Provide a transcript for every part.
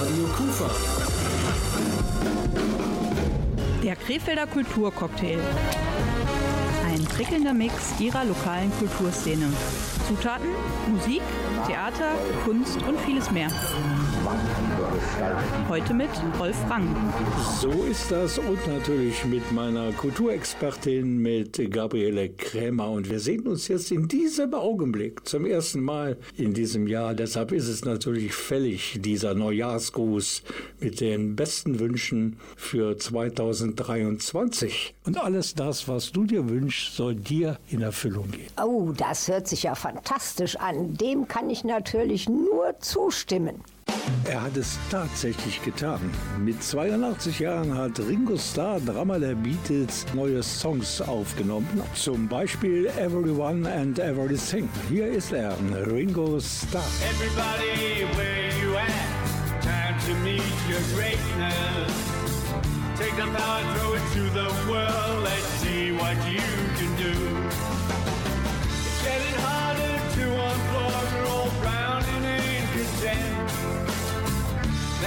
Radio Kufa. Der Krefelder Kulturcocktail. Ein prickelnder Mix ihrer lokalen Kulturszene. Zutaten, Musik, Theater, Kunst und vieles mehr. Heute mit Rolf Rang. So ist das und natürlich mit meiner Kulturexpertin, mit Gabriele Krämer. Und wir sehen uns jetzt in diesem Augenblick zum ersten Mal in diesem Jahr. Deshalb ist es natürlich fällig, dieser Neujahrsgruß mit den besten Wünschen für 2023. Und alles das, was du dir wünschst, soll dir in Erfüllung gehen. Oh, das hört sich ja fantastisch an. Dem kann ich natürlich nur zustimmen. Er hat es tatsächlich getan. Mit 82 Jahren hat Ringo Starr, Drama der Beatles, neue Songs aufgenommen. Zum Beispiel Everyone and Everything. Hier ist er, Ringo Starr. Everybody, where you at? Time to meet your greatness. Take the power, throw it to the world. Let's see what you can do.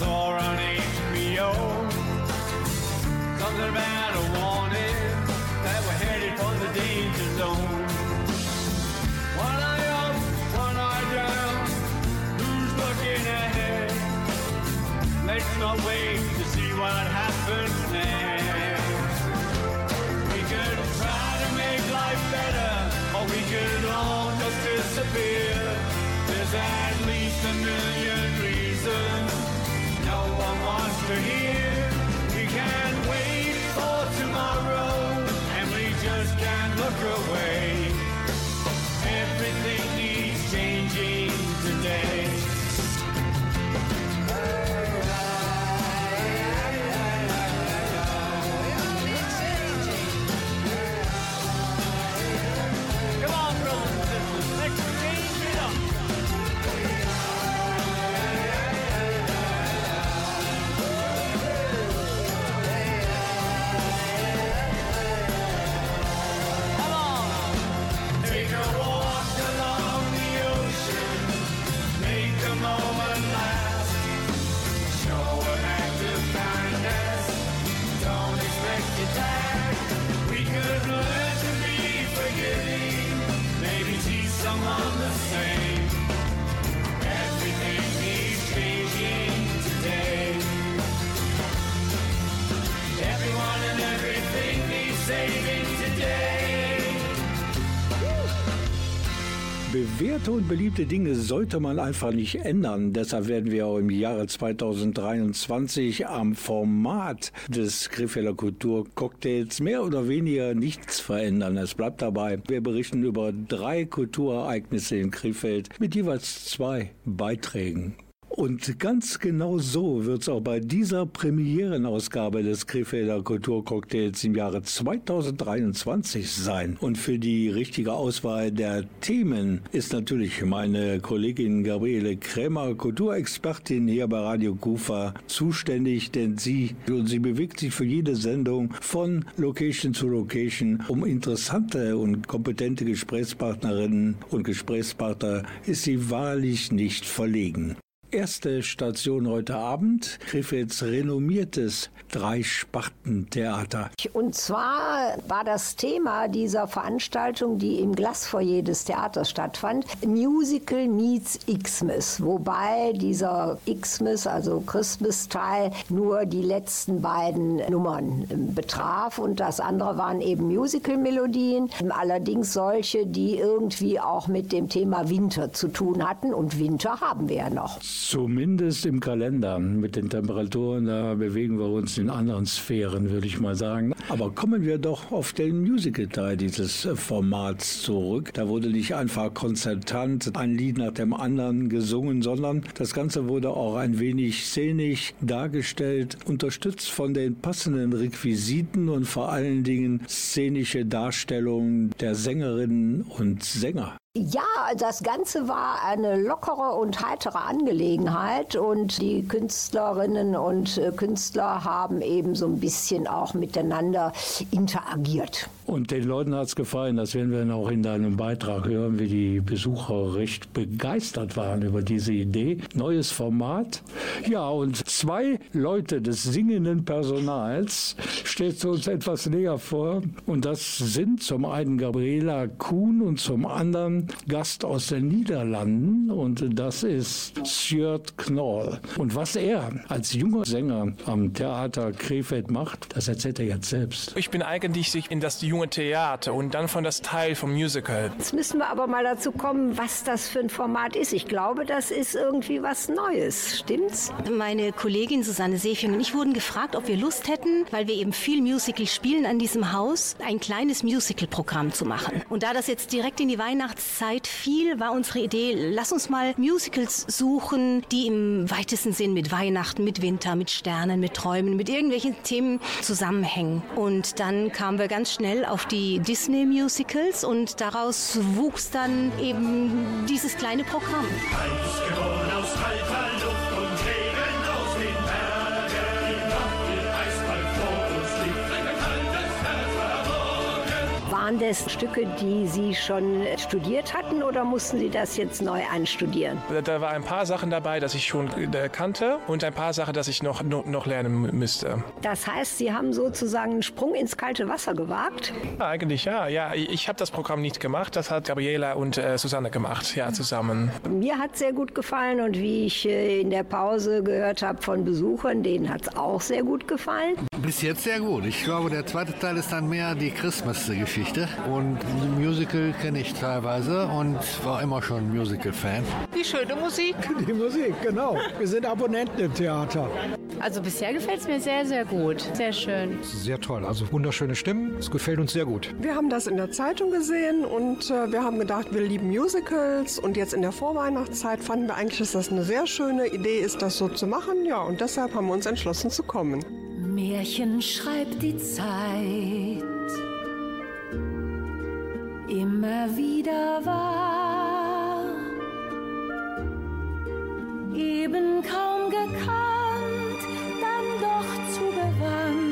saw on HBO. Something about a warning that we're headed for the danger zone. One eye up, one eye down. Who's looking ahead? Let's not wait to see what happens next. We could try to make life better, or we could all just disappear. There's at least a million We can't wait for tomorrow, and we just can't look away. Bewährte und beliebte Dinge sollte man einfach nicht ändern. Deshalb werden wir auch im Jahre 2023 am Format des Krefelder Kulturcocktails mehr oder weniger nichts verändern. Es bleibt dabei. Wir berichten über drei Kulturereignisse in Krefeld mit jeweils zwei Beiträgen. Und ganz genau so wird es auch bei dieser Premierenausgabe des Krefelder Kulturcocktails im Jahre 2023 sein. Und für die richtige Auswahl der Themen ist natürlich meine Kollegin Gabriele Krämer, Kulturexpertin hier bei Radio Kufa, zuständig, denn sie, und sie bewegt sich für jede Sendung von Location zu Location, um interessante und kompetente Gesprächspartnerinnen und Gesprächspartner ist sie wahrlich nicht verlegen. Erste Station heute Abend, Krefelds renommiertes Drei-Sparten-Theater. Und zwar war das Thema dieser Veranstaltung, die im Glasfoyer des Theaters stattfand, Musical meets Xmas, wobei dieser Xmas, also Christmas-Teil, nur die letzten beiden Nummern ähm, betraf. Und das andere waren eben Musical-Melodien, allerdings solche, die irgendwie auch mit dem Thema Winter zu tun hatten. Und Winter haben wir ja noch. Zumindest im Kalender. Mit den Temperaturen, da bewegen wir uns in anderen Sphären, würde ich mal sagen. Aber kommen wir doch auf den Musical-Teil dieses Formats zurück. Da wurde nicht einfach konzertant ein Lied nach dem anderen gesungen, sondern das Ganze wurde auch ein wenig szenisch dargestellt, unterstützt von den passenden Requisiten und vor allen Dingen szenische Darstellungen der Sängerinnen und Sänger. Ja, das Ganze war eine lockere und heitere Angelegenheit und die Künstlerinnen und äh, Künstler haben eben so ein bisschen auch miteinander interagiert. Und den Leuten hat es gefallen, das werden wir dann auch in deinem Beitrag hören, wie die Besucher recht begeistert waren über diese Idee. Neues Format. Ja, und zwei Leute des singenden Personals stellt uns etwas näher vor. Und das sind zum einen Gabriela Kuhn und zum anderen Gast aus den Niederlanden. Und das ist Sjört Knoll. Und was er als junger Sänger am Theater Krefeld macht, das erzählt er jetzt selbst. Ich bin eigentlich in das junge Theater und dann von das Teil vom Musical. Jetzt müssen wir aber mal dazu kommen, was das für ein Format ist. Ich glaube, das ist irgendwie was Neues. Stimmt's? Meine Kollegin Susanne Seefing und ich wurden gefragt, ob wir Lust hätten, weil wir eben viel Musical spielen an diesem Haus, ein kleines Musical-Programm zu machen. Und da das jetzt direkt in die Weihnachtszeit fiel, war unsere Idee, lass uns mal Musicals suchen, die im weitesten Sinn mit Weihnachten, mit Winter, mit Sternen, mit Träumen, mit irgendwelchen Themen zusammenhängen. Und dann kamen wir ganz schnell auf die Disney-Musicals und daraus wuchs dann eben dieses kleine Programm. Eisgeboren aus kalter Waren das Stücke, die Sie schon studiert hatten oder mussten Sie das jetzt neu einstudieren? Da- Da war ein paar Sachen dabei, dass ich schon äh, kannte und ein paar Sachen, dass ich noch, noch, lernen müsste. Das heißt, Sie haben sozusagen einen Sprung ins kalte Wasser gewagt? Ja, eigentlich ja. Ja, ich ich habe das Programm nicht gemacht. Das hat Gabriela und äh, Susanne gemacht, ja, zusammen. Mir hat es sehr gut gefallen und wie ich äh, in der Pause gehört habe von Besuchern, denen hat es auch sehr gut gefallen. Bis jetzt sehr gut. Ich glaube, der zweite Teil ist dann mehr die Christmas-Geschichte. Und die Musical kenne ich teilweise und war immer schon Musical-Fan. Die schöne Musik. Die Musik, genau. Wir sind Abonnenten im Theater. Also bisher gefällt es mir sehr, sehr gut. Sehr schön. Sehr toll. Also wunderschöne Stimmen. Es gefällt uns sehr gut. Wir haben das in der Zeitung gesehen und äh, wir haben gedacht, wir lieben Musicals. Und jetzt in der Vorweihnachtszeit fanden wir eigentlich, dass das eine sehr schöne Idee ist, das so zu machen. Ja, und deshalb haben wir uns entschlossen zu kommen. Märchen schreibt die Zeit immer wieder wahr. Eben kaum gekannt, dann doch unerwartet klar.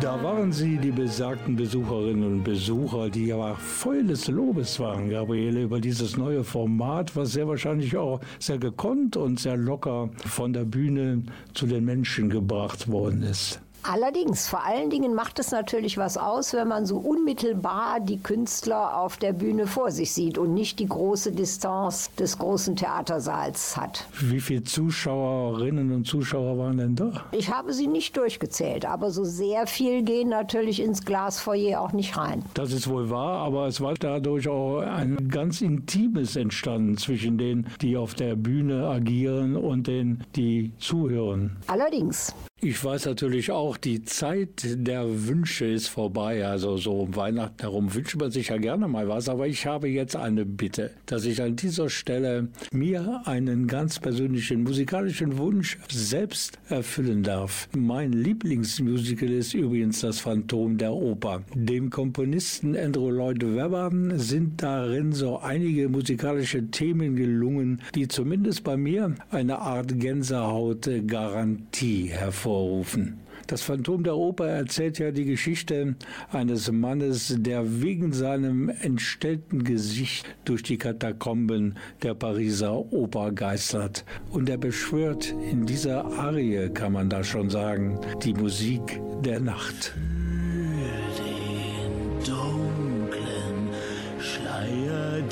Da waren sie, die besagten Besucherinnen und Besucher, die ja voll des Lobes waren, Gabriele, über dieses neue Format, was sehr wahrscheinlich auch sehr gekonnt und sehr locker von der Bühne zu den Menschen gebracht worden ist. Allerdings, vor allen Dingen macht es natürlich was aus, wenn man so unmittelbar die Künstler auf der Bühne vor sich sieht und nicht die große Distanz des großen Theatersaals hat. Wie viele Zuschauerinnen und Zuschauer waren denn da? Ich habe sie nicht durchgezählt, aber so sehr viel gehen natürlich ins Glasfoyer auch nicht rein. Das ist wohl wahr, aber es war dadurch auch ein ganz Intimes entstanden zwischen denen, die auf der Bühne agieren und denen, die zuhören. Allerdings. Ich weiß natürlich auch, die Zeit der Wünsche ist vorbei. Also so um Weihnachten herum wünscht man sich ja gerne mal was. Aber ich habe jetzt eine Bitte, dass ich an dieser Stelle mir einen ganz persönlichen musikalischen Wunsch selbst erfüllen darf. Mein Lieblingsmusical ist übrigens das Phantom der Oper. Dem Komponisten Andrew Lloyd Webber sind darin so einige musikalische Themen gelungen, die zumindest bei mir eine Art Gänsehaut-Garantie hervorrufen. Das Phantom der Oper erzählt ja die Geschichte eines Mannes, der wegen seinem entstellten Gesicht durch die Katakomben der Pariser Oper geistert. Und er beschwört in dieser Arie, kann man da schon sagen, die Musik der Nacht.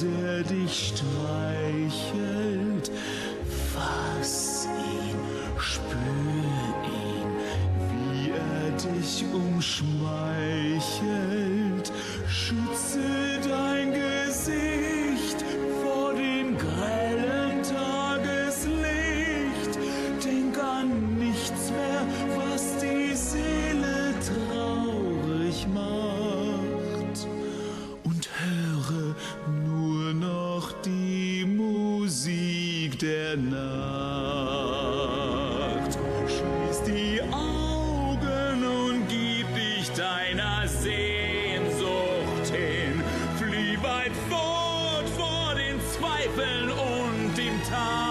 der dich streichelt. Dich umschmeichelt. Und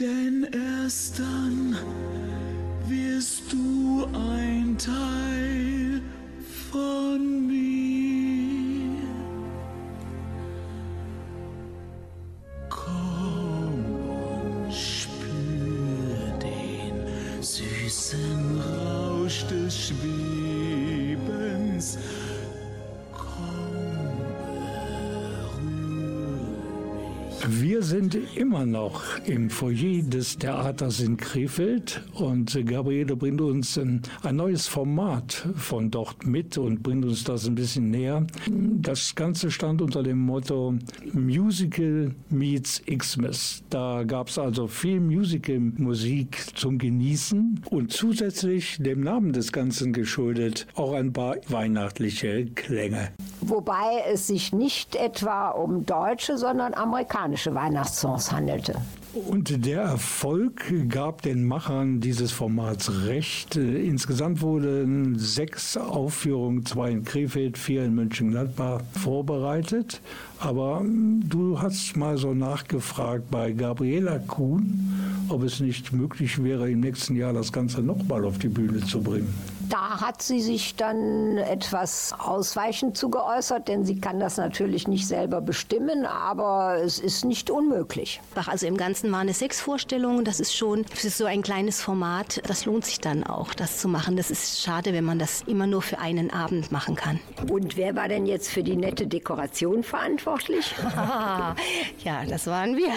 Denn erst dann wirst du ein Teil von Wir sind immer noch im Foyer des Theaters in Krefeld und Gabriele bringt uns ein, neues Format von dort mit und bringt uns das ein bisschen näher. Das Ganze stand unter dem Motto Musical meets Xmas. Da gab es also viel Musical-Musik zum Genießen und zusätzlich dem Namen des Ganzen geschuldet auch ein paar weihnachtliche Klänge. Wobei es sich nicht etwa um deutsche, sondern amerikanische Weihnachtssongs handelte. Und der Erfolg gab den Machern dieses Formats recht. Insgesamt wurden sechs Aufführungen, zwei in Krefeld, vier in Mönchengladbach, vorbereitet. Aber mm, du hast mal so nachgefragt bei Gabriela Kuhn, ob es nicht möglich wäre, im nächsten Jahr das Ganze nochmal auf die Bühne zu bringen. Da hat sie sich dann etwas ausweichend zu geäußert, denn sie kann das natürlich nicht selber bestimmen, aber es ist nicht unmöglich. Bach, also im Ganzen waren es sechs Vorstellungen. Das ist schon für so ein kleines Format. Das lohnt sich dann auch, das zu machen. Das ist schade, wenn man das immer nur für einen Abend machen kann. Und wer war denn jetzt für die nette Dekoration verantwortlich? ja, das waren wir.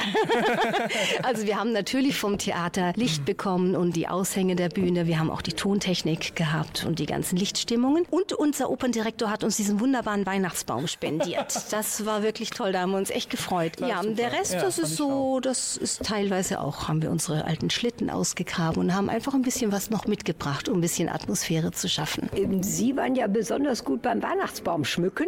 also wir haben natürlich vom Theater Licht bekommen und die Aushänge der Bühne. Wir haben auch die Tontechnik gehabt und die ganzen Lichtstimmungen. Und unser Operndirektor hat uns diesen wunderbaren Weihnachtsbaum spendiert. Das war wirklich toll. Da haben wir uns echt gefreut. Ja, und der Rest, Ja, das ist so, das ist teilweise auch, haben wir unsere alten Schlitten ausgegraben und haben einfach ein bisschen was noch mitgebracht, um ein bisschen Atmosphäre zu schaffen. Ähm, Sie waren ja besonders gut beim Weihnachtsbaum schmücken.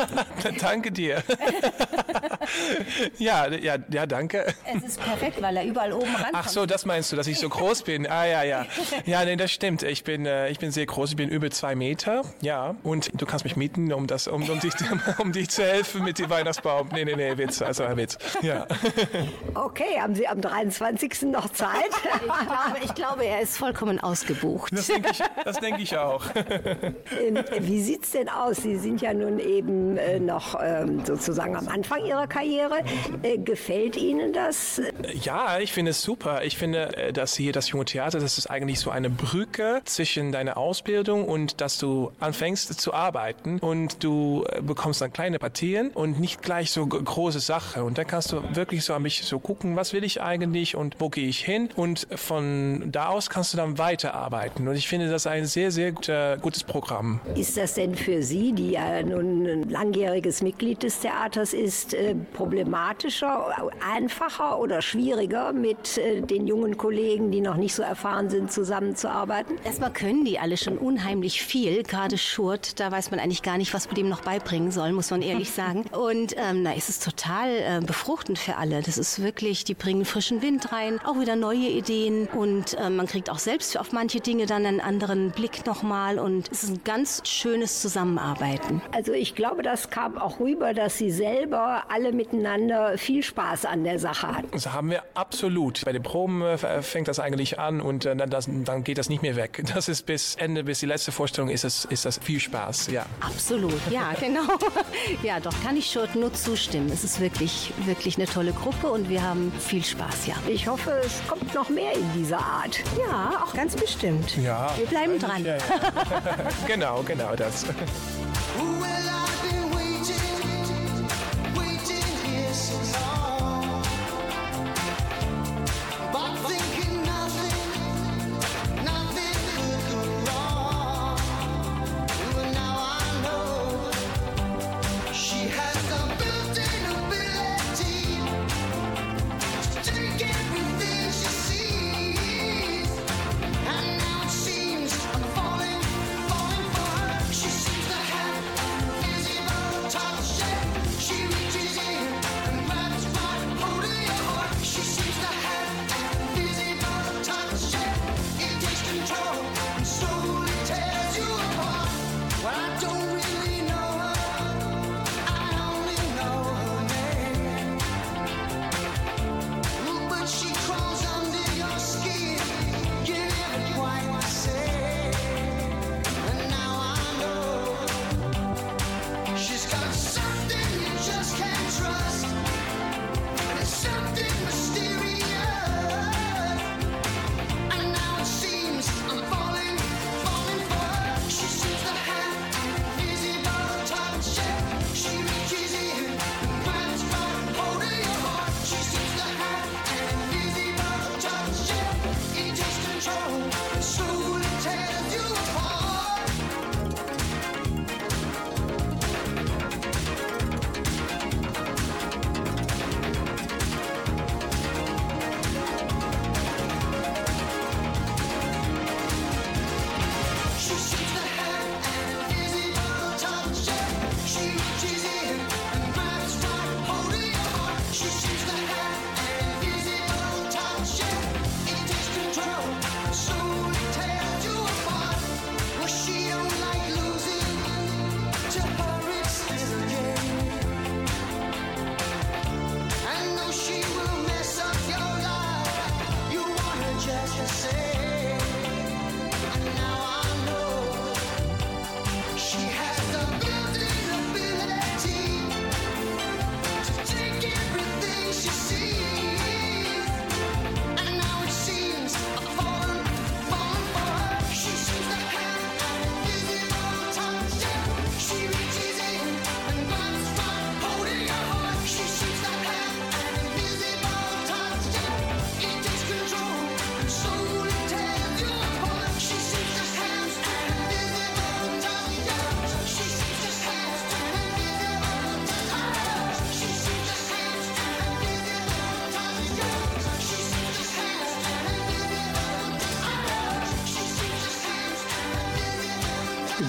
Danke dir. ja, ja, ja, danke. Es ist perfekt, weil er überall oben ran Ach so, das meinst du, dass ich so groß bin? Ah, ja, ja. Ja, nee, das stimmt. Ich bin, äh, ich bin sehr groß. Ich bin über zwei Meter. Ja. Und du kannst mich mieten, um, das, um, um, dich, um dich zu helfen mit dem Weihnachtsbaum. Nee, nee, nee, Witz. Also, ein Witz. Ja. Okay, haben Sie am 23. noch Zeit? Aber ich glaube, er ist vollkommen ausgebucht. Das denke ich, das denk ich auch. Wie sieht es denn aus? Sie sind ja nun eben äh, noch ähm, sozusagen am Anfang Ihrer Karriere. Äh, gefällt Ihnen das? Ja, ich finde es super. Ich finde, äh, dass hier das Junge Theater, das ist eigentlich so eine Brücke zwischen deiner eine Ausbildung und dass du anfängst zu arbeiten und du äh, bekommst dann kleine Partien und nicht gleich so große Sache. Und dann kannst du wirklich so ein bisschen so gucken, was will ich eigentlich und wo gehe ich hin und von da aus kannst du dann weiterarbeiten. Und ich finde das ein sehr, sehr guter, gutes Programm. Ist das denn für Sie, die ja nun ein langjähriges Mitglied des Theaters ist, äh, problematischer, einfacher oder schwieriger mit äh, den jungen Kollegen, die noch nicht so erfahren sind, zusammenzuarbeiten? Erstmal können die alle schon unheimlich viel. Gerade Schurt, da weiß man eigentlich gar nicht, was man dem noch beibringen soll, muss man ehrlich sagen. Und ähm, na, ist es total äh, befruchtend für alle. Das ist wirklich, die bringen frischen Wind rein, auch wieder neue Ideen und äh, man kriegt auch selbst auf manche Dinge dann einen anderen Blick nochmal und es ist ein ganz schönes Zusammenarbeiten. Also ich glaube, das kam auch rüber, dass Sie selber alle miteinander viel Spaß an der Sache hatten. Das haben wir absolut. Bei den Proben äh, fängt das eigentlich an und äh, dann, das, dann geht das nicht mehr weg. Das ist bis Ende, bis die letzte Vorstellung ist das, ist das viel Spaß, ja. Absolut, ja, genau. ja, doch kann ich schon nur zustimmen. Es ist wirklich, wirklich eine tolle Gruppe und wir haben viel Spaß, ja. Ich hoffe, es kommt noch mehr in dieser Art. Ja, auch ganz bestimmt. Ja. Wir bleiben dran. Ja, ja. genau, genau das.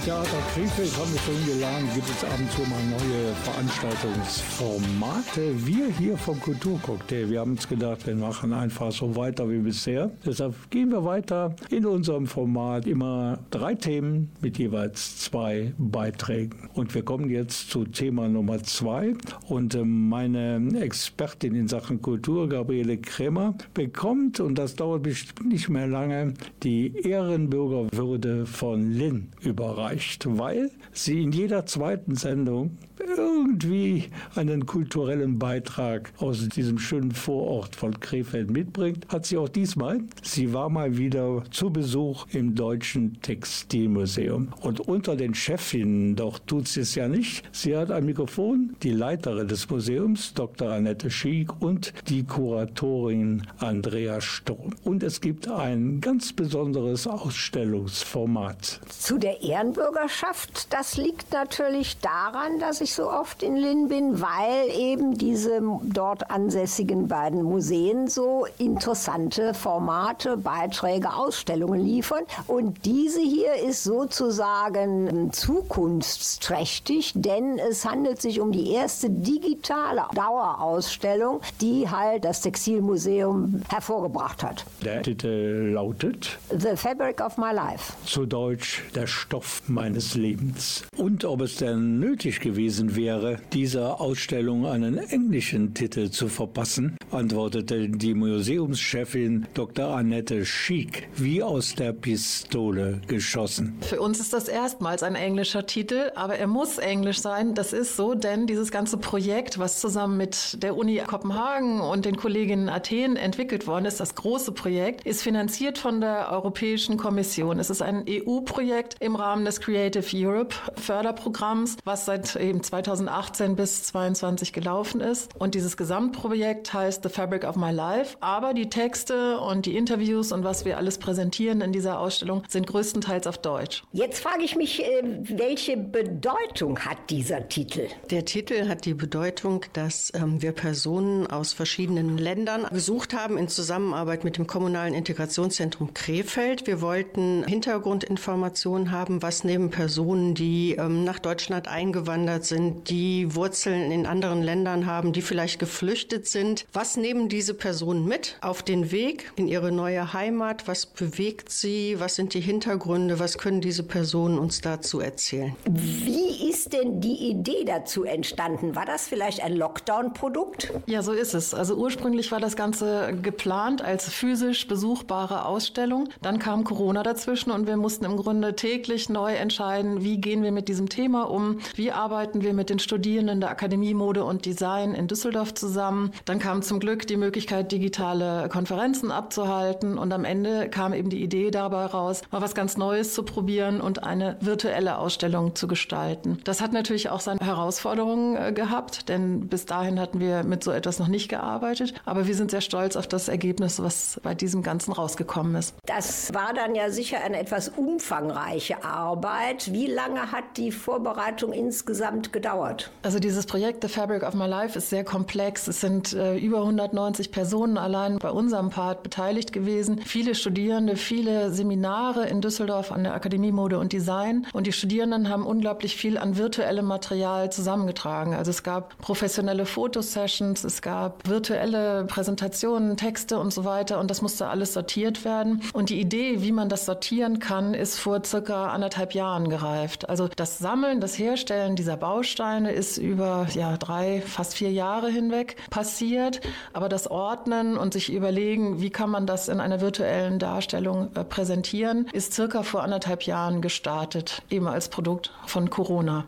Theater Krefeld haben wir schon gelernt, gibt es ab und zu mal neue Veranstaltungsformate. Wir hier vom Kulturcocktail, wir haben uns gedacht, wir machen einfach so weiter wie bisher. Deshalb gehen wir weiter in unserem Format immer drei Themen mit jeweils zwei Beiträgen. Und wir kommen jetzt zu Thema Nummer zwei. Und äh, meine Expertin in Sachen Kultur, Gabriele Krämer, bekommt, und das dauert bestimmt nicht mehr lange, die Ehrenbürgerwürde von Linn überreicht. Erreicht, weil sie in jeder zweiten Sendung irgendwie einen kulturellen Beitrag aus diesem schönen Vorort von Krefeld mitbringt, hat sie auch diesmal. Sie war mal wieder zu Besuch im Deutschen Textilmuseum. Und unter den Chefinnen, doch tut sie es ja nicht, sie hat ein Mikrofon, die Leiterin des Museums, Dr. Annette Schiek und die Kuratorin Andrea Sturm. Und es gibt ein ganz besonderes Ausstellungsformat. Zu der Ehrenbürgerschaft, das liegt natürlich daran, dass ich so oft in Linn bin, weil eben diese dort ansässigen beiden Museen so interessante Formate, Beiträge, Ausstellungen liefern. Und diese hier ist sozusagen zukunftsträchtig, denn es handelt sich um die erste digitale Dauerausstellung, die halt das Textilmuseum hervorgebracht hat. Der Titel lautet The Fabric of My Life. Zu Deutsch der Stoff meines Lebens. Und ob es denn nötig gewesen wäre, dieser Ausstellung einen englischen Titel zu verpassen, antwortete die Museumschefin Dr. Annette Schick, wie aus der Pistole geschossen. Für uns ist das erstmals ein englischer Titel, aber er muss englisch sein. Das ist so, denn dieses ganze Projekt, was zusammen mit der Uni Kopenhagen und den Kolleginnen in Athen entwickelt worden ist, das große Projekt, ist finanziert von der Europäischen Kommission. Es ist ein EU-Projekt im Rahmen des Creative Europe Förderprogramms, was seit eben 2018 bis 2022 gelaufen ist. Und dieses Gesamtprojekt heißt The Fabric of My Life. Aber die Texte und die Interviews und was wir alles präsentieren in dieser Ausstellung sind größtenteils auf Deutsch. Jetzt frage ich mich, äh, welche Bedeutung hat dieser Titel? Der Titel hat die Bedeutung, dass ähm, wir Personen aus verschiedenen Ländern gesucht haben in Zusammenarbeit mit dem Kommunalen Integrationszentrum Krefeld. Wir wollten Hintergrundinformationen haben, was neben Personen, die ähm, nach Deutschland eingewandert sind, die Wurzeln in anderen Ländern haben, die vielleicht geflüchtet sind, was nehmen diese Personen mit auf den Weg in ihre neue Heimat? Was bewegt sie? Was sind die Hintergründe? Was können diese Personen uns dazu erzählen? Wie ist denn die Idee dazu entstanden? War das vielleicht ein Lockdown-Produkt? Ja, so ist es. Also ursprünglich war das Ganze geplant als physisch besuchbare Ausstellung. Dann kam Corona dazwischen und wir mussten im Grunde täglich neu entscheiden, wie gehen wir mit diesem Thema um, wie arbeiten wir mit den Studierenden der Akademie Mode und Design in Düsseldorf zusammen. Dann kam zum Glück die Möglichkeit, digitale Konferenzen abzuhalten und am Ende kam eben die Idee dabei raus, mal was ganz Neues zu probieren und eine virtuelle Ausstellung zu gestalten. Das hat natürlich auch seine Herausforderungen äh, gehabt, denn bis dahin hatten wir mit so etwas noch nicht gearbeitet. Aber wir sind sehr stolz auf das Ergebnis, was bei diesem Ganzen rausgekommen ist. Das war dann ja sicher eine etwas umfangreiche Arbeit. Wie lange hat die Vorbereitung insgesamt gedauert? Also dieses Projekt The Fabric of My Life ist sehr komplex. Es sind äh, über 190 Personen allein bei unserem Part beteiligt gewesen. Viele Studierende, viele Seminare in Düsseldorf an der Akademie Mode und Design. Und die Studierenden haben unglaublich viel an virtuellem Material zusammengetragen. Also es gab professionelle Fotosessions, es gab virtuelle Präsentationen, Texte und so weiter. Und das musste alles sortiert werden. Und die Idee, wie man das sortieren kann, ist vor circa anderthalb Jahren gereift. Also das Sammeln, das Herstellen dieser Bausteine ist über ja, drei, fast vier Jahre hinweg passiert. Aber das Ordnen und sich überlegen, wie kann man das in einer virtuellen Darstellung äh, präsentieren, ist circa vor anderthalb Jahren gestartet, eben als Produkt von Corona.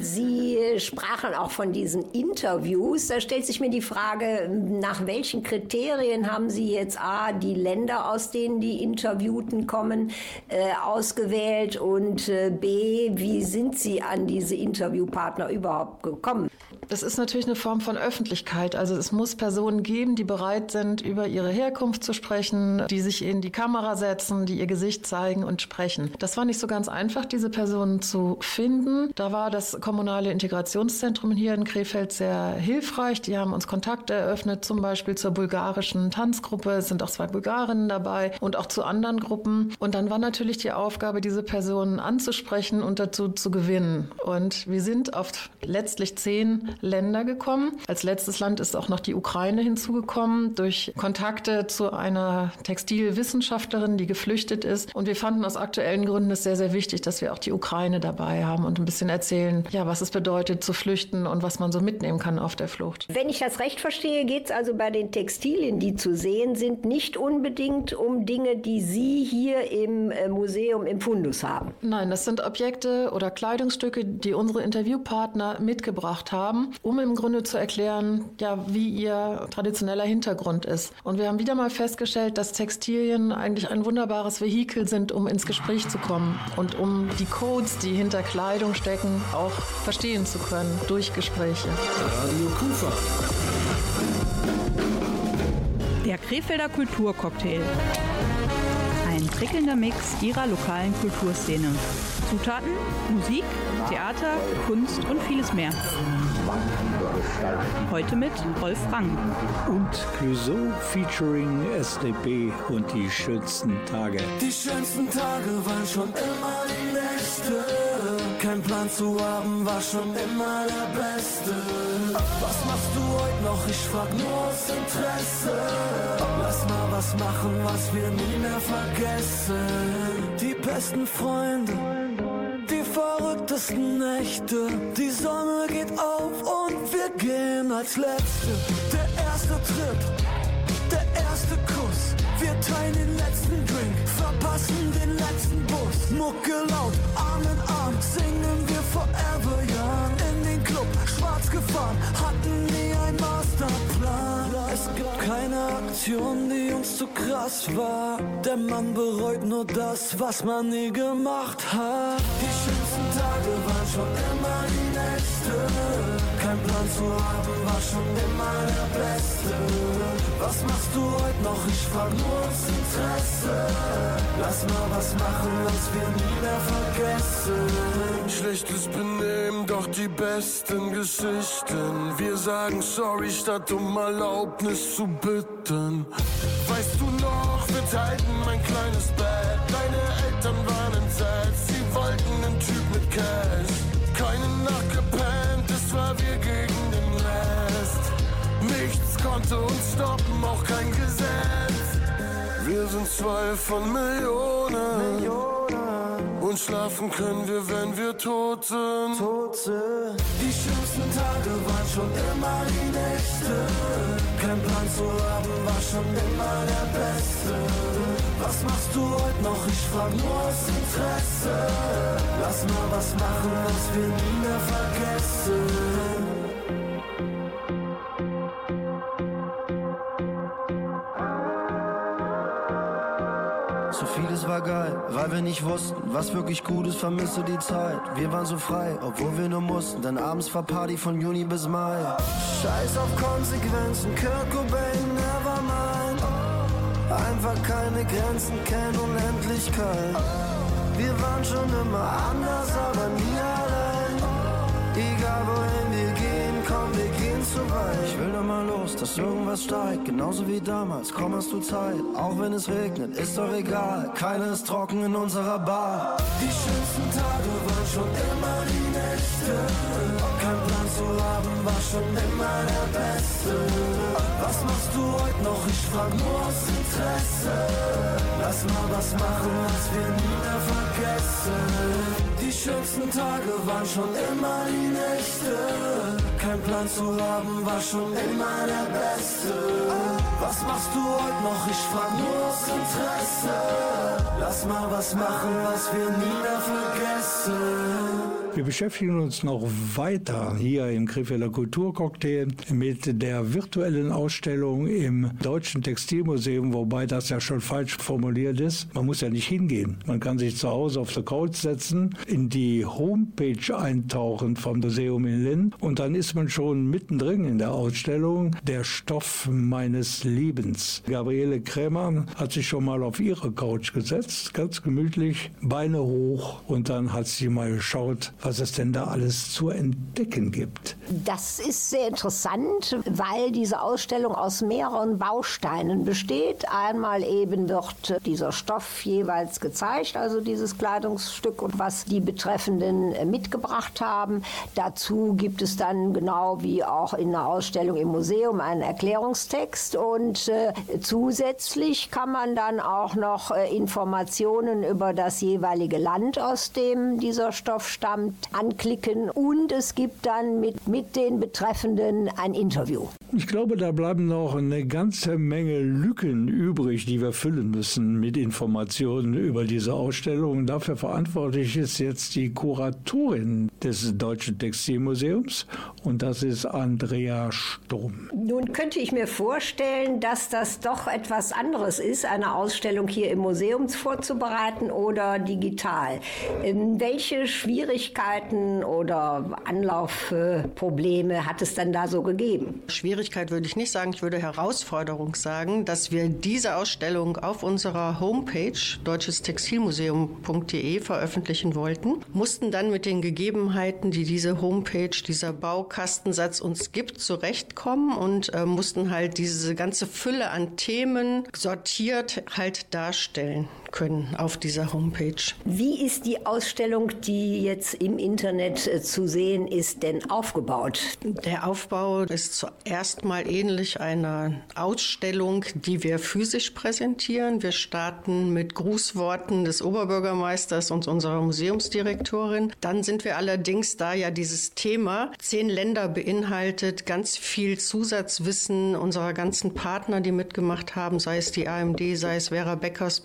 Sie sprachen auch von diesen Interviews. Da stellt sich mir die Frage, nach welchen Kriterien haben Sie jetzt A, die Länder, aus denen die Interviewten kommen, äh, ausgewählt und äh, B, wie sind Sie an diese Interviewpartner überhaupt gekommen? Das ist natürlich eine Form von Öffentlichkeit. Also es muss Personen geben, die bereit sind, über ihre Herkunft zu sprechen, die sich in die Kamera setzen, die ihr Gesicht zeigen und sprechen. Das war nicht so ganz einfach, diese Personen zu finden. Da war das kommunale Integrationszentrum hier in Krefeld sehr hilfreich. Die haben uns Kontakte eröffnet, zum Beispiel zur bulgarischen Tanzgruppe. Es sind auch zwei Bulgarinnen dabei und auch zu anderen Gruppen. Und dann war natürlich die Aufgabe, diese Personen anzusprechen und dazu zu gewinnen. Und wir sind auf letztlich zehn Länder gekommen. Als letztes Land ist auch noch die Ukraine hinzugekommen durch Kontakte zu einer Textilwissenschaftlerin, die geflüchtet ist. Und wir fanden aus aktuellen Gründen es sehr, sehr wichtig, dass wir auch die Ukraine dabei haben und ein bisschen erzählen, ja, was es bedeutet zu flüchten und was man so mitnehmen kann auf der Flucht. Wenn ich das recht verstehe, geht es also bei den Textilien, die zu sehen sind, nicht unbedingt um Dinge, die Sie hier im äh, Museum im Fundus haben. Nein, das sind Objekte oder Kleidungsstücke, die unsere Interviewpartner mitgebracht haben, um im Grunde zu erklären, ja, wie ihr traditioneller Hintergrund ist. Und wir haben wieder mal festgestellt, dass Textilien eigentlich ein wunderbares Vehikel sind, um ins Gespräch zu kommen und um die Codes, die hinter Kleidung stecken, auch verstehen zu können durch Gespräche. Radio Kufa. Der Krefelder Kulturcocktail. Ein prickelnder Mix ihrer lokalen Kulturszene. Zutaten, Musik, Theater, Kunst und vieles mehr. Heute mit Rolf Rang. Und Clouseau featuring SDP und die schönsten Tage. Die schönsten Tage waren schon immer die Nächte. Kein Plan zu haben war schon immer der Beste. Was machst du heute noch? Ich frag nur aus Interesse. Lass mal was machen, was wir nie mehr vergessen. Die besten Freunde, verrücktesten Nächte. Die Sonne geht auf und wir gehen als Letzte. Der erste Trip, der erste Kuss. Wir teilen den letzten Drink, verpassen den letzten Bus. Mucke laut, keine Aktion, die uns zu krass war. Der Mann bereut nur das, was man nie gemacht hat. Die schönsten Tage waren schon immer die Nächte. Kein Plan zu haben war schon immer der Beste. Was machst du heute noch? Ich frag nur aus Interesse. Lass mal was machen, was wir nie mehr vergessen. Schlechtes Benehmen, doch die besten Geschichten. Wir sagen sorry, statt um Erlaubnis zu bitten. Weißt du noch, wir teilten mein kleines Bett. Deine Eltern waren entsetzt, sie wollten einen Typ mit Cash. Wir gegen den Rest. Nichts konnte uns stoppen, auch kein Gesetz. Wir sind zwei von Millionen. Und schlafen können wir, wenn wir tot sind. Die schönsten Tage waren schon immer die Nächte. Kein Plan zu haben war schon immer der Beste. Was machst du heute noch? Ich frag nur aus Interesse. Lass mal was machen, was wir nie mehr vergessen. War geil, weil wir nicht wussten, was wirklich gut ist, vermisse die Zeit. Wir waren so frei, obwohl wir nur mussten, denn abends war Party von Juni bis Mai. Scheiß auf Konsequenzen, Kurt Cobain, nevermind. Einfach keine Grenzen, kennen Unendlichkeit. Wir waren schon immer anders, dass irgendwas steigt, genauso wie damals. Komm, hast du Zeit, auch wenn es regnet, ist doch egal. Keiner ist trocken in unserer Bar. Die schönsten Tage waren schon immer die Nächte. Kein Plan zu haben war schon immer der Beste. Was machst du heute noch? Ich frag nur aus Interesse. Lass mal was machen, was wir nie mehr vergessen. Die schönsten Tage waren schon immer die Nächte. Kein Plan zu haben war schon immer der Beste. Was machst du heute noch? Ich frag nur aus Interesse. Lass mal was machen, was wir nie mehr vergessen. Wir beschäftigen uns noch weiter hier im Krefelder Kulturcocktail mit der virtuellen Ausstellung im Deutschen Textilmuseum, wobei das ja schon falsch formuliert ist. Man muss ja nicht hingehen. Man kann sich zu Hause auf der Couch setzen, in die Homepage eintauchen vom Museum in Linn und dann ist man schon mittendrin in der Ausstellung Der Stoff meines Lebens. Gabriele Krämer hat sich schon mal auf ihre Couch gesetzt, ganz gemütlich, Beine hoch und dann hat sie mal geschaut, was es denn da alles zu entdecken gibt. Das ist sehr interessant, weil diese Ausstellung aus mehreren Bausteinen besteht. Einmal eben wird dieser Stoff jeweils gezeigt, also dieses Kleidungsstück und was die Betreffenden äh, mitgebracht haben. Dazu gibt es dann genau wie auch in der Ausstellung im Museum einen Erklärungstext und äh, zusätzlich kann man dann auch noch äh, Informationen über das jeweilige Land, aus dem dieser Stoff stammt, anklicken und es gibt dann mit, mit den Betreffenden ein Interview. Ich glaube, da bleiben noch eine ganze Menge Lücken übrig, die wir füllen müssen mit Informationen über diese Ausstellung. Dafür verantwortlich ist jetzt die Kuratorin des Deutschen Textilmuseums und das ist Andrea Sturm. Nun könnte ich mir vorstellen, dass das doch etwas anderes ist, eine Ausstellung hier im Museum vorzubereiten oder digital. Ähm, welche Schwierigkeiten oder Anlaufprobleme hat es dann da so gegeben? Schwierigkeit würde ich nicht sagen, ich würde Herausforderung sagen, dass wir diese Ausstellung auf unserer Homepage deutschestextilmuseum.de veröffentlichen wollten, mussten dann mit den Gegebenheiten, die diese Homepage, dieser Baukastensatz uns gibt, zurechtkommen und äh, mussten halt diese ganze Fülle an Themen sortiert halt darstellen können auf dieser Homepage. Wie ist die Ausstellung, die jetzt im Internet äh, zu sehen ist, denn aufgebaut? Der Aufbau ist zuerst mal ähnlich einer Ausstellung, die wir physisch präsentieren. Wir starten mit Grußworten des Oberbürgermeisters und unserer Museumsdirektorin. Dann sind wir allerdings, da ja dieses Thema zehn Länder beinhaltet, ganz viel Zusatzwissen unserer ganzen Partner, die mitgemacht haben, sei es die AMD, sei es Vera Beckers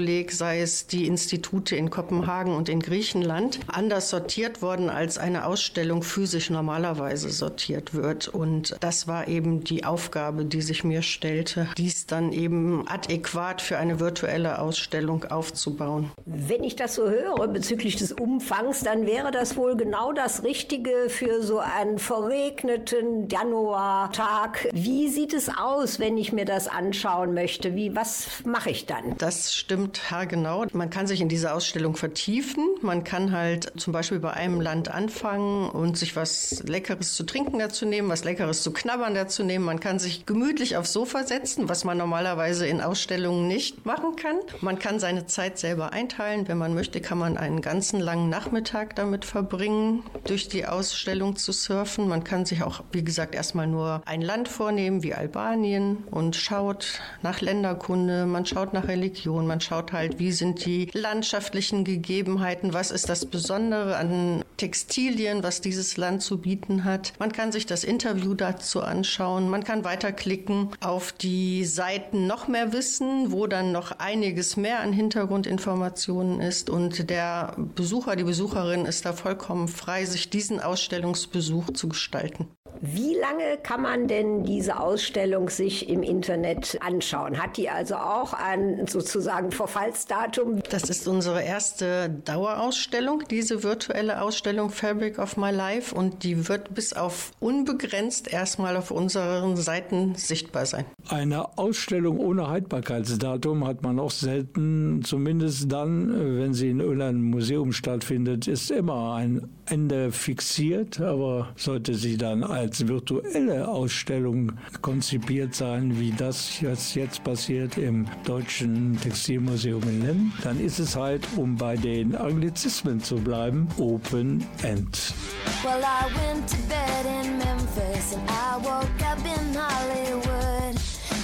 Berufskolleg, sei es die Institute in Kopenhagen und in Griechenland, anders sortiert worden, als eine Ausstellung physisch normalerweise sortiert wird. Und das war eben die Aufgabe, die sich mir stellte, dies dann eben adäquat für eine virtuelle Ausstellung aufzubauen. Wenn ich das so höre bezüglich des Umfangs, dann wäre das wohl genau das Richtige für so einen verregneten Januartag. Wie sieht es aus, wenn ich mir das anschauen möchte? Wie, was mache ich dann? Das stimmt haargenau. Man kann sich in diese Ausstellung vertiefen. Man kann halt zum Beispiel bei einem Land anfangen und sich was Leckeres zu trinken dazu nehmen, was Leckeres zu knabbern dazu nehmen. Man kann sich gemütlich aufs Sofa setzen, was man normalerweise in Ausstellungen nicht machen kann. Man kann seine Zeit selber einteilen. Wenn man möchte, kann man einen ganzen langen Nachmittag damit verbringen, durch die Ausstellung zu surfen. Man kann sich auch, wie gesagt, erstmal nur ein Land vornehmen, wie Albanien, und schaut nach Länderkunde, man schaut nach Religion, man schaut halt, wie sind die landschaftlichen Gegebenheiten, was ist das Besondere an Textilien, was dieses Land zu bieten hat. Man kann sich das Interview dazu anschauen, man kann weiterklicken auf die Seiten noch mehr wissen, wo dann noch einiges mehr an Hintergrundinformationen ist und der Besucher, die Besucherin ist da vollkommen frei, sich diesen Ausstellungsbesuch zu gestalten. Wie lange kann man denn diese Ausstellung sich im Internet anschauen? Hat die also auch ein sozusagen Verfallsdatum? Das ist unsere erste Dauerausstellung, diese virtuelle Ausstellung Fabric of My Life und die wird bis auf unbegrenzt erstmal auf unseren Seiten sichtbar sein. Eine Ausstellung ohne Haltbarkeitsdatum hat man auch selten, zumindest dann, wenn sie in irgendeinem Museum stattfindet, ist immer ein Ende fixiert, aber sollte sie dann als virtuelle Ausstellung konzipiert sein, wie das jetzt, jetzt passiert im Deutschen Textilmuseum in Lem, dann ist es halt, um bei den Anglizismen zu bleiben, Open End. Well, I went to bed in Memphis and I woke up in Hollywood.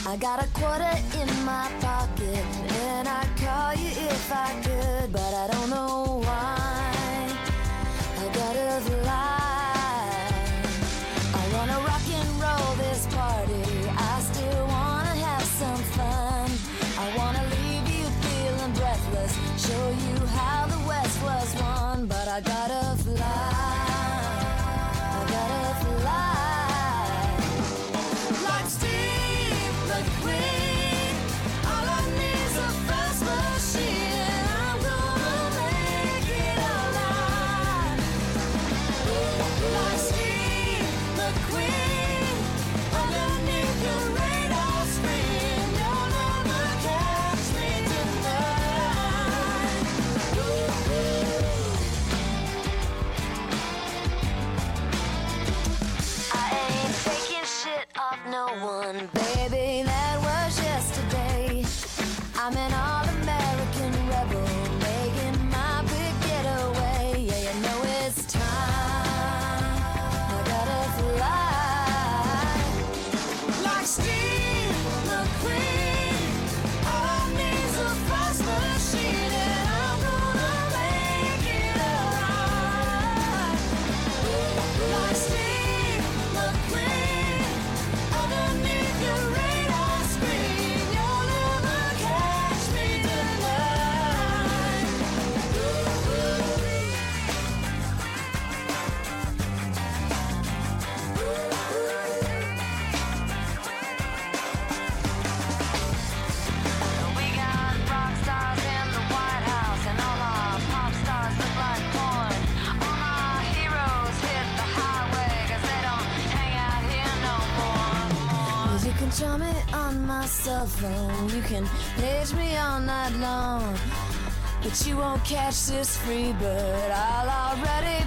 I got a quarter in my pocket and I'd call you if I could, but I don't know no one. All night long. But you won't catch this free bird, I'll already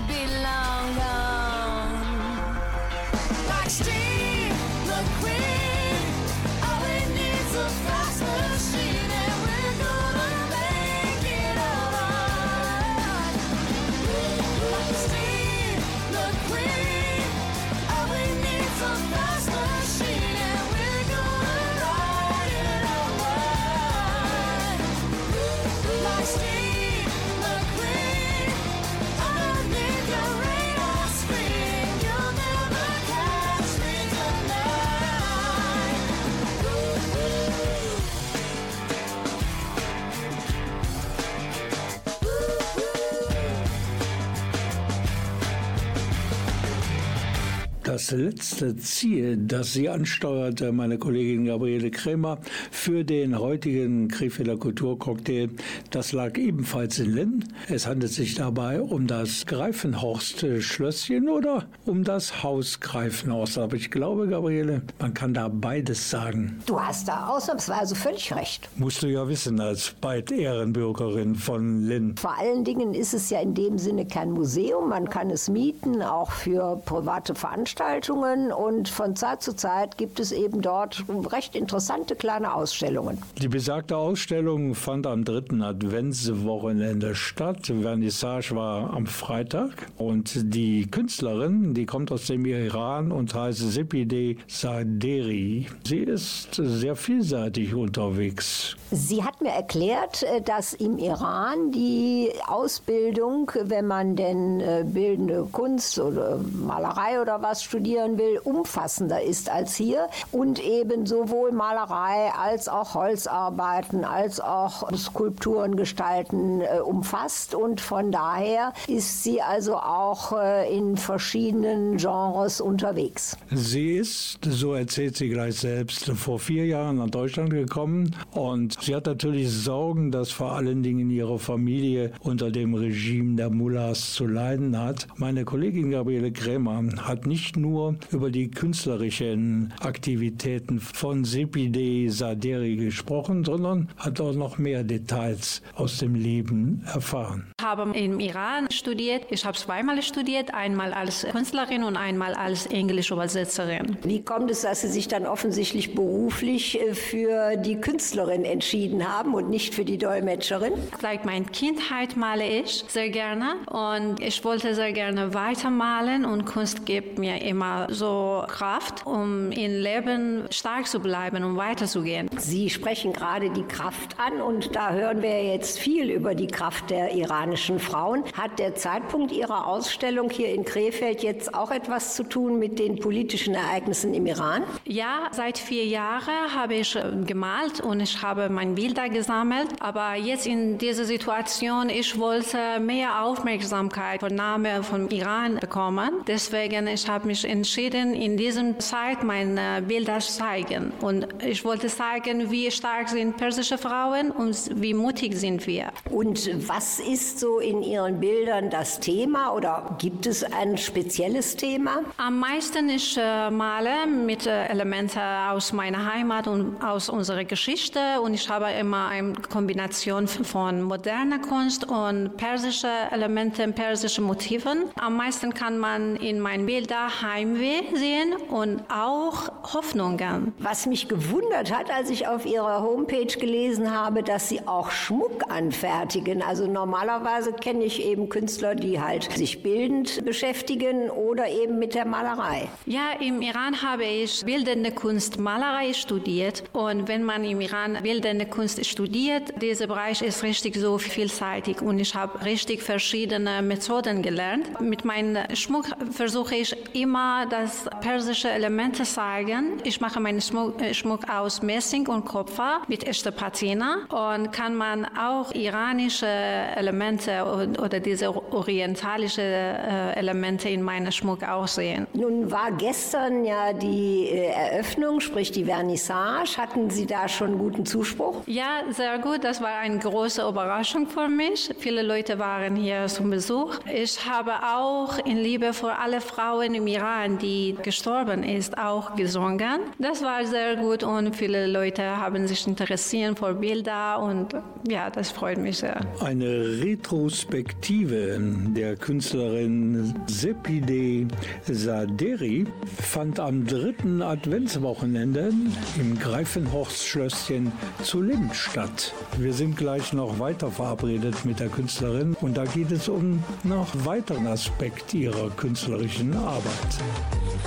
Das letzte Ziel, das sie ansteuerte, meine Kollegin Gabriele Krämer, für den heutigen Krefelder Kulturcocktail, das lag ebenfalls in Linn. Es handelt sich dabei um das Greifenhorst-Schlösschen oder um das Haus Greifenhorst. Aber ich glaube, Gabriele, man kann da beides sagen. Du hast da ausnahmsweise völlig recht. Musst du ja wissen, als beid Ehrenbürgerin von Linn. Vor allen Dingen ist es ja in dem Sinne kein Museum. Man kann es mieten, auch für private Veranstaltungen. Und von Zeit zu Zeit gibt es eben dort recht interessante kleine Ausstellungen. Die besagte Ausstellung fand am dritten Adventswochenende statt. Vernissage war am Freitag und die Künstlerin, die kommt aus dem Iran und heißt Sepide Saderi. Sie ist sehr vielseitig unterwegs. Sie hat mir erklärt, äh, dass im Iran die Ausbildung, wenn man denn äh, bildende Kunst oder Malerei oder was studieren will, umfassender ist als hier und eben sowohl Malerei als auch Holzarbeiten als auch Skulpturen gestalten äh, umfasst und von daher ist sie also auch äh, in verschiedenen Genres unterwegs. Sie ist, so erzählt sie gleich selbst, vor vier Jahren nach Deutschland gekommen und sie hat natürlich Sorgen, dass vor allen Dingen ihre Familie unter dem Regime der Mullahs zu leiden hat. Meine Kollegin Gabriele Krämer hat nicht nur über die künstlerischen Aktivitäten von Sepide Saderi gesprochen, sondern hat auch noch mehr Details aus dem Leben erfahren. Ich habe im Iran studiert. Ich habe zweimal studiert, einmal als Künstlerin und einmal als Englischübersetzerin. Wie kommt es, dass Sie sich dann offensichtlich beruflich äh, für die Künstlerin entschieden haben und nicht für die Dolmetscherin? Seit meiner Kindheit male ich sehr gerne und ich wollte sehr gerne weitermalen und Kunst gibt mir immer so Kraft, um im Leben stark zu bleiben und weiterzugehen. Sie sprechen gerade die Kraft an und da hören wir jetzt viel über die Kraft der iranischen Frauen. Hat der Zeitpunkt Ihrer Ausstellung hier in Krefeld jetzt auch etwas zu tun mit den politischen Ereignissen im Iran? Ja, seit vier Jahren habe ich äh, gemalt und ich habe meine Bilder gesammelt. Aber jetzt in dieser Situation, ich wollte mehr Aufmerksamkeit von Name vom Iran bekommen. Deswegen ich habe mich entschieden, in dieser Zeit meine Bilder zu zeigen. Und ich wollte zeigen, wie stark sind persische Frauen und wie mutig sind wir. Und was ist so in Ihren Bildern das Thema oder gibt es ein spezielles Thema? Am meisten ich äh, male mit äh, Elementen aus meiner Heimat und aus unserer Geschichte und ich habe immer eine Kombination von moderner Kunst und persische Elementen, persische Motiven. Am meisten kann man in meinen Bildern Heimweh sehen und auch Hoffnungen. Was mich gewundert hat, als ich auf Ihrer Homepage gelesen habe, dass Sie auch Schmuck anfertigen. Also normalerweise kenne ich eben Künstler, die halt sich bildend beschäftigen oder eben mit der Malerei. Ja, im Iran habe ich bildende Kunst, Malerei studiert. Und wenn man im Iran bildende Kunst studiert, dieser Bereich ist richtig so vielseitig und ich habe richtig verschiedene Methoden gelernt. Mit meinem Schmuck versuche ich immer das persische Elemente zeigen. Ich mache meinen Schmuck, äh, aus Messing und Kupfer mit echter Patina und kann man auch iranische Elemente oder diese orientalische äh, Elemente in meinem Schmuck auch sehen. Nun war gestern ja die äh, Eröffnung, sprich die Vernissage. Hatten Sie da schon guten Zuspruch? Ja, sehr gut. Das war eine große Überraschung für mich. Viele Leute waren hier zum Besuch. Ich habe auch in Liebe für alle Frauen im Iran, die gestorben ist, auch gesungen. Das war sehr gut und viele Leute haben sich interessiert für Bilder und ja, das freut mich sehr. Eine Retrospektive der Künstlerin Sepide Saderi fand am dritten Adventswochenende im Greifenhorstschlösschen zu Lind statt. Wir sind gleich noch weiter verabredet mit der Künstlerin und da geht es um noch weiteren Aspekt ihrer künstlerischen Arbeit.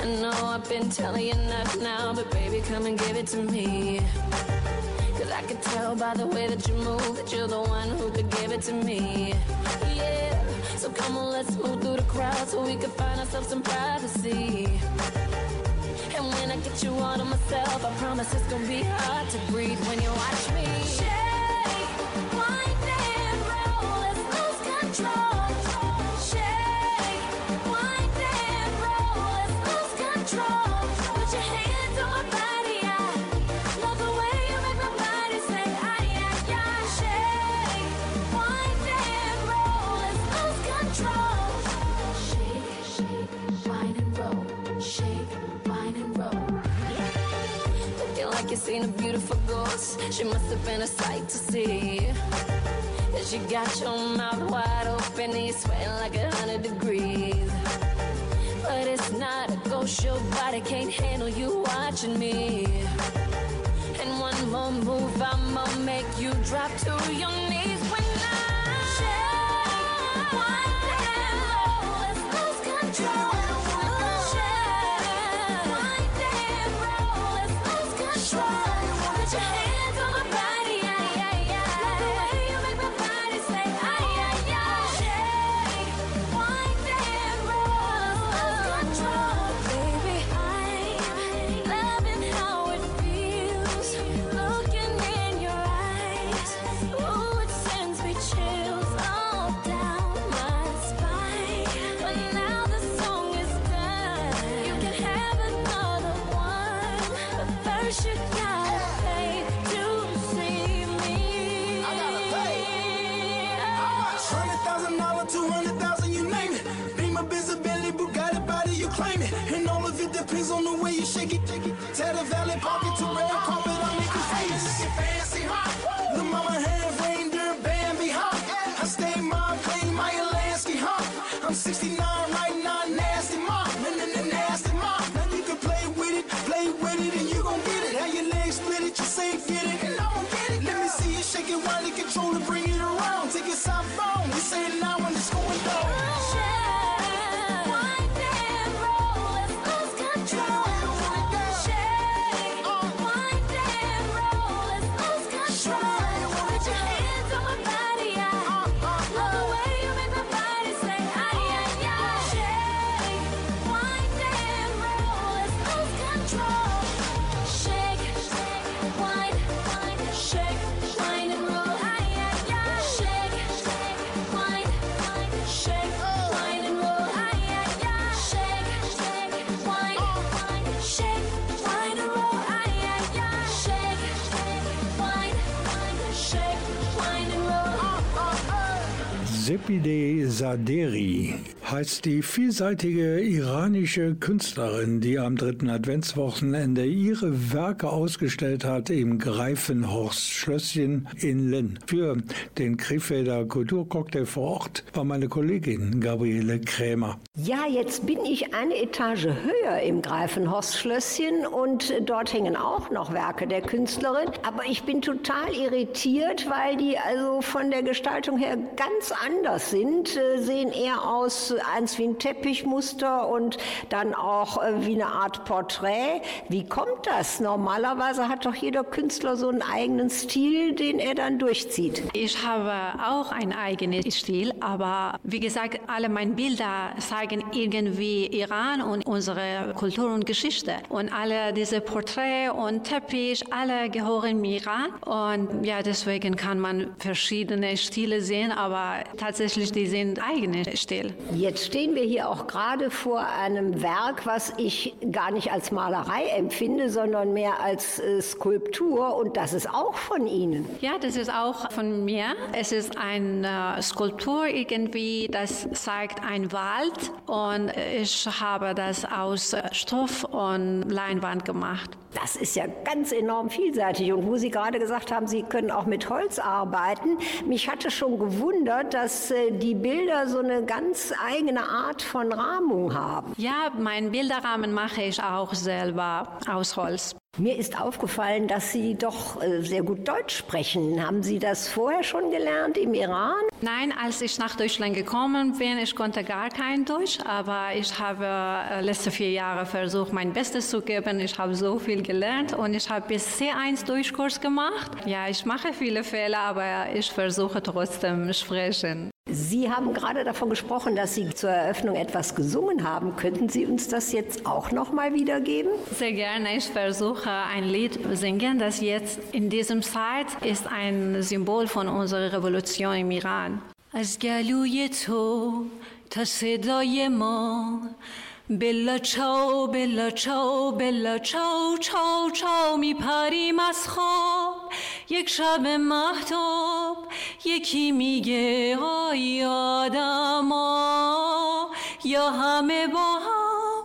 I know I've been telling you enough now, but baby, come and give it to me. I can tell by the way that you move that you're the one who could give it to me. Yeah, so come on, let's move through the crowd so we can find ourselves some privacy. And when I get you all to myself, I promise it's gonna be hard to breathe when you watch me. Shake, wind and roll, let's lose control. Seen a beautiful ghost. She must have been a sight to see. Cause she got your mouth wide open and you're sweating like a hundred degrees. But it's not a ghost, your body can't handle you watching me. And one more move, I'ma make you drop to your knees see you shake it while you control it, bring it around. Take it southbound, you say Sepideh Saderi heißt die vielseitige iranische Künstlerin, die am dritten Adventswochenende ihre Werke ausgestellt hat im Greifenhorst Schlösschen in Linn. Für den Krefelder Kulturcocktail vor Ort war meine Kollegin Gabriele Krämer. Ja, jetzt bin ich eine Etage höher im Greifenhorst Schlösschen und dort hängen auch noch Werke der Künstlerin. Aber ich bin total irritiert, weil die also von der Gestaltung her ganz anders sind, äh, sehen eher aus eins wie ein Teppichmuster und dann auch äh, wie eine Art Porträt. Wie kommt das? Normalerweise hat doch jeder Künstler so einen eigenen Stil, den er dann durchzieht. Ich habe auch einen eigenen Stil, aber wie gesagt, alle meine Bilder zeigen irgendwie Iran und unsere Kultur und Geschichte. Und alle diese Porträts und Teppich, alle gehören im Iran. Und ja, deswegen kann man verschiedene Stile sehen, aber tatsächlich die sind eigene Stil. Jetzt stehen wir hier auch gerade vor einem Werk, was ich gar nicht als Malerei empfinde, sondern mehr als äh, Skulptur und das ist auch von Ihnen. Ja, das ist auch von mir. Es ist eine Skulptur irgendwie, das zeigt einen Wald und ich habe das aus Stoff und Leinwand gemacht. Das ist ja ganz enorm vielseitig. Und wo Sie gerade gesagt haben, Sie können auch mit Holz arbeiten, mich hatte schon gewundert, dass äh, die Bilder so eine ganz eigene Art von Rahmung haben. Ja, meinen Bilderrahmen mache ich auch selber aus Holz. Mir ist aufgefallen, dass Sie doch äh, sehr gut Deutsch sprechen. Haben Sie das vorher schon gelernt im Iran? Nein, als ich nach Deutschland gekommen bin, ich konnte gar kein Deutsch, aber ich habe äh, letzte vier Jahre versucht, mein Bestes zu geben. Ich habe so viel gelernt und ich habe bis C1 Deutschkurs gemacht. Ja, ich mache viele Fehler, aber ich versuche trotzdem sprechen. Sie haben gerade davon gesprochen, dass Sie zur Eröffnung etwas gesungen haben. Könnten Sie uns das jetzt auch noch mal wiedergeben? Sehr gerne. Ich versuche ein Lied singen, das jetzt in diesem Zeit ist ein Symbol von unserer Revolution im Iran. از گلوی تو تا صدای ما بلا چاو بلا چاو بلا چاو چاو چاو میپریم از خواب. یک شب محتاب یکی میگه آی آدما. یا همه با هم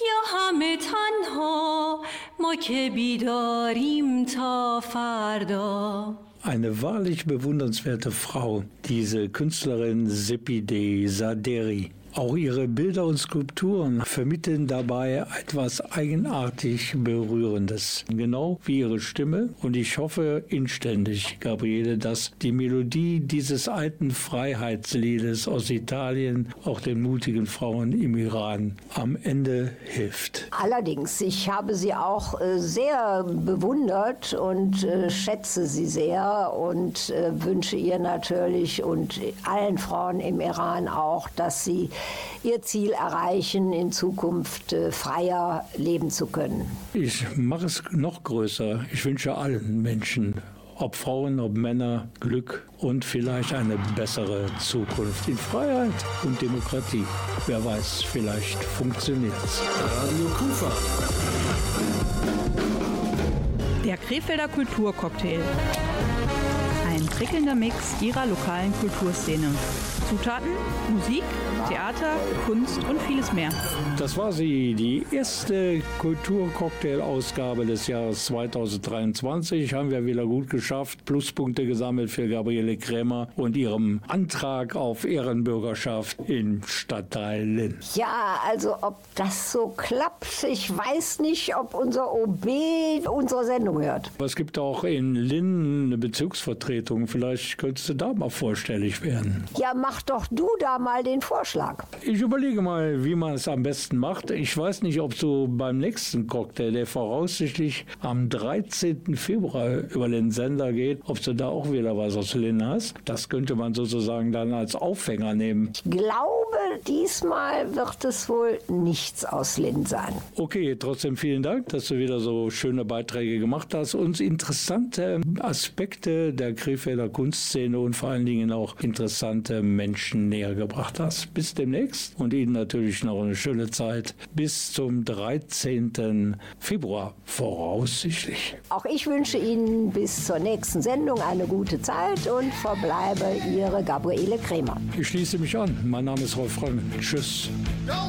یا همه تنها. ما که بیداریم تا فردا. Eine wahrlich bewundernswerte Frau, diese Künstlerin Sepideh Saderi. Auch ihre Bilder und Skulpturen vermitteln dabei etwas eigenartig Berührendes. Genau wie ihre Stimme. Und ich hoffe inständig, Gabriele, dass die Melodie dieses alten Freiheitsliedes aus Italien auch den mutigen Frauen im Iran am Ende hilft. Allerdings, ich habe sie auch äh, sehr bewundert und äh, schätze sie sehr und äh, wünsche ihr natürlich und allen Frauen im Iran auch, dass sie ihr Ziel erreichen, in Zukunft äh, freier leben zu können. Ich mache es noch größer. Ich wünsche allen Menschen, ob Frauen, ob Männer, Glück und vielleicht eine bessere Zukunft in Freiheit und Demokratie. Wer weiß, vielleicht funktioniert es. Radio Kufa. Der Krefelder Kulturcocktail. Ein prickelnder Mix ihrer lokalen Kulturszene. Zutaten, Musik, Theater, Kunst und vieles mehr. Das war sie, die erste Kulturcocktail-Ausgabe des Jahres 2023. Haben wir wieder gut geschafft. Pluspunkte gesammelt für Gabriele Krämer und ihrem Antrag auf Ehrenbürgerschaft im Stadtteil Linn. Ja, also ob das so klappt, ich weiß nicht, ob unser OB unsere Sendung hört. Aber es gibt auch in Linn eine Bezirksvertretung. Vielleicht könntest du da mal vorstellig werden. Ja, mach doch du da mal den Vorschlag. Ich überlege mal, wie man es am besten macht. Ich weiß nicht, ob du beim nächsten Cocktail, der voraussichtlich am 13. Februar über den Sender geht, ob du da auch wieder was aus Linn hast. Das könnte man sozusagen dann als Aufhänger nehmen. Ich glaube, diesmal wird es wohl nichts aus Linn sein. Okay, trotzdem vielen Dank, dass du wieder so schöne Beiträge gemacht hast. Uns interessante Aspekte der Krefelder Kunstszene und vor allen Dingen auch interessante Menschen Menschen näher gebracht hast. Bis demnächst und Ihnen natürlich noch eine schöne Zeit bis zum 13. Februar voraussichtlich. Auch ich wünsche Ihnen bis zur nächsten Sendung eine gute Zeit und verbleibe Ihre Gabriele Kremer. Ich schließe mich an. Mein Name ist Rolf Röll. Tschüss. How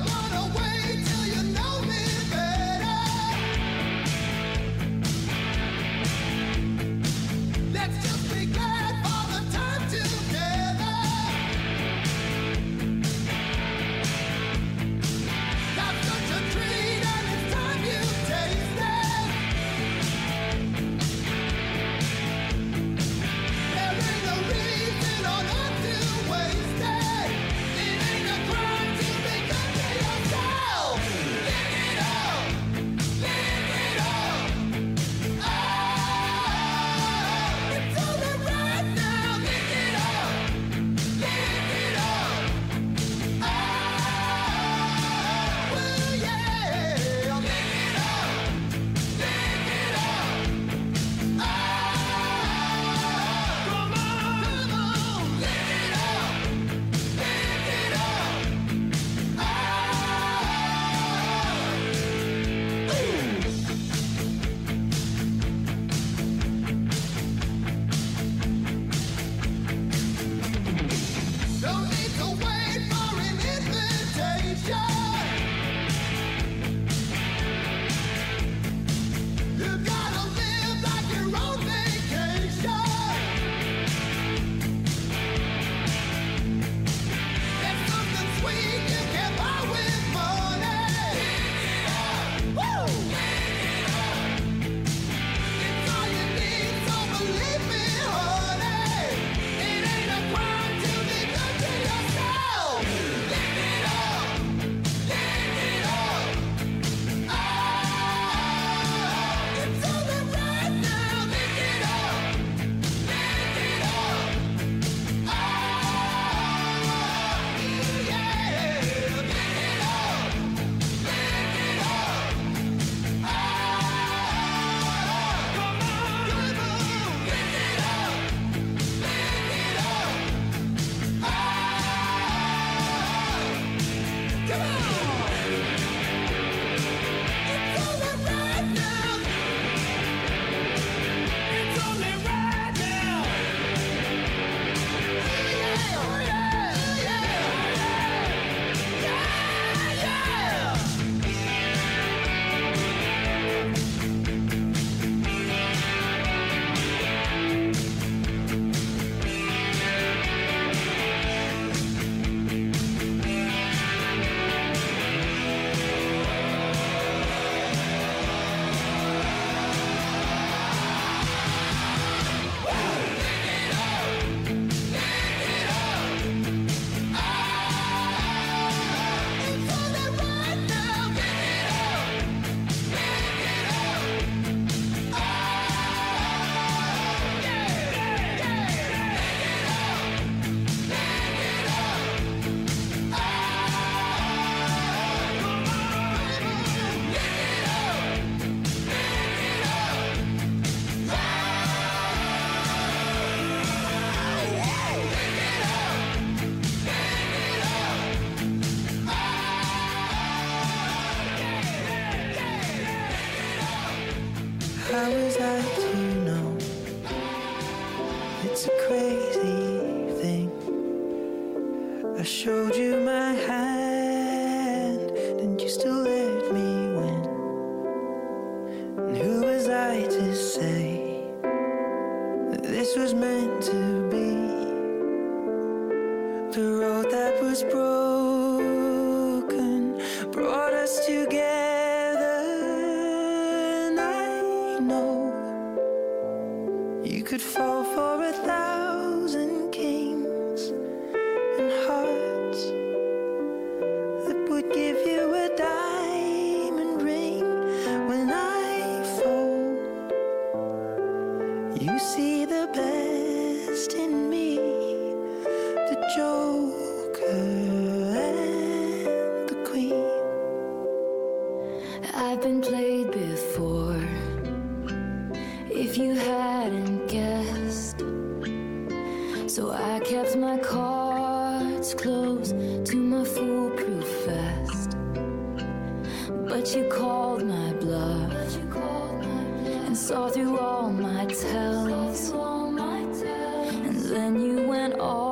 then you went all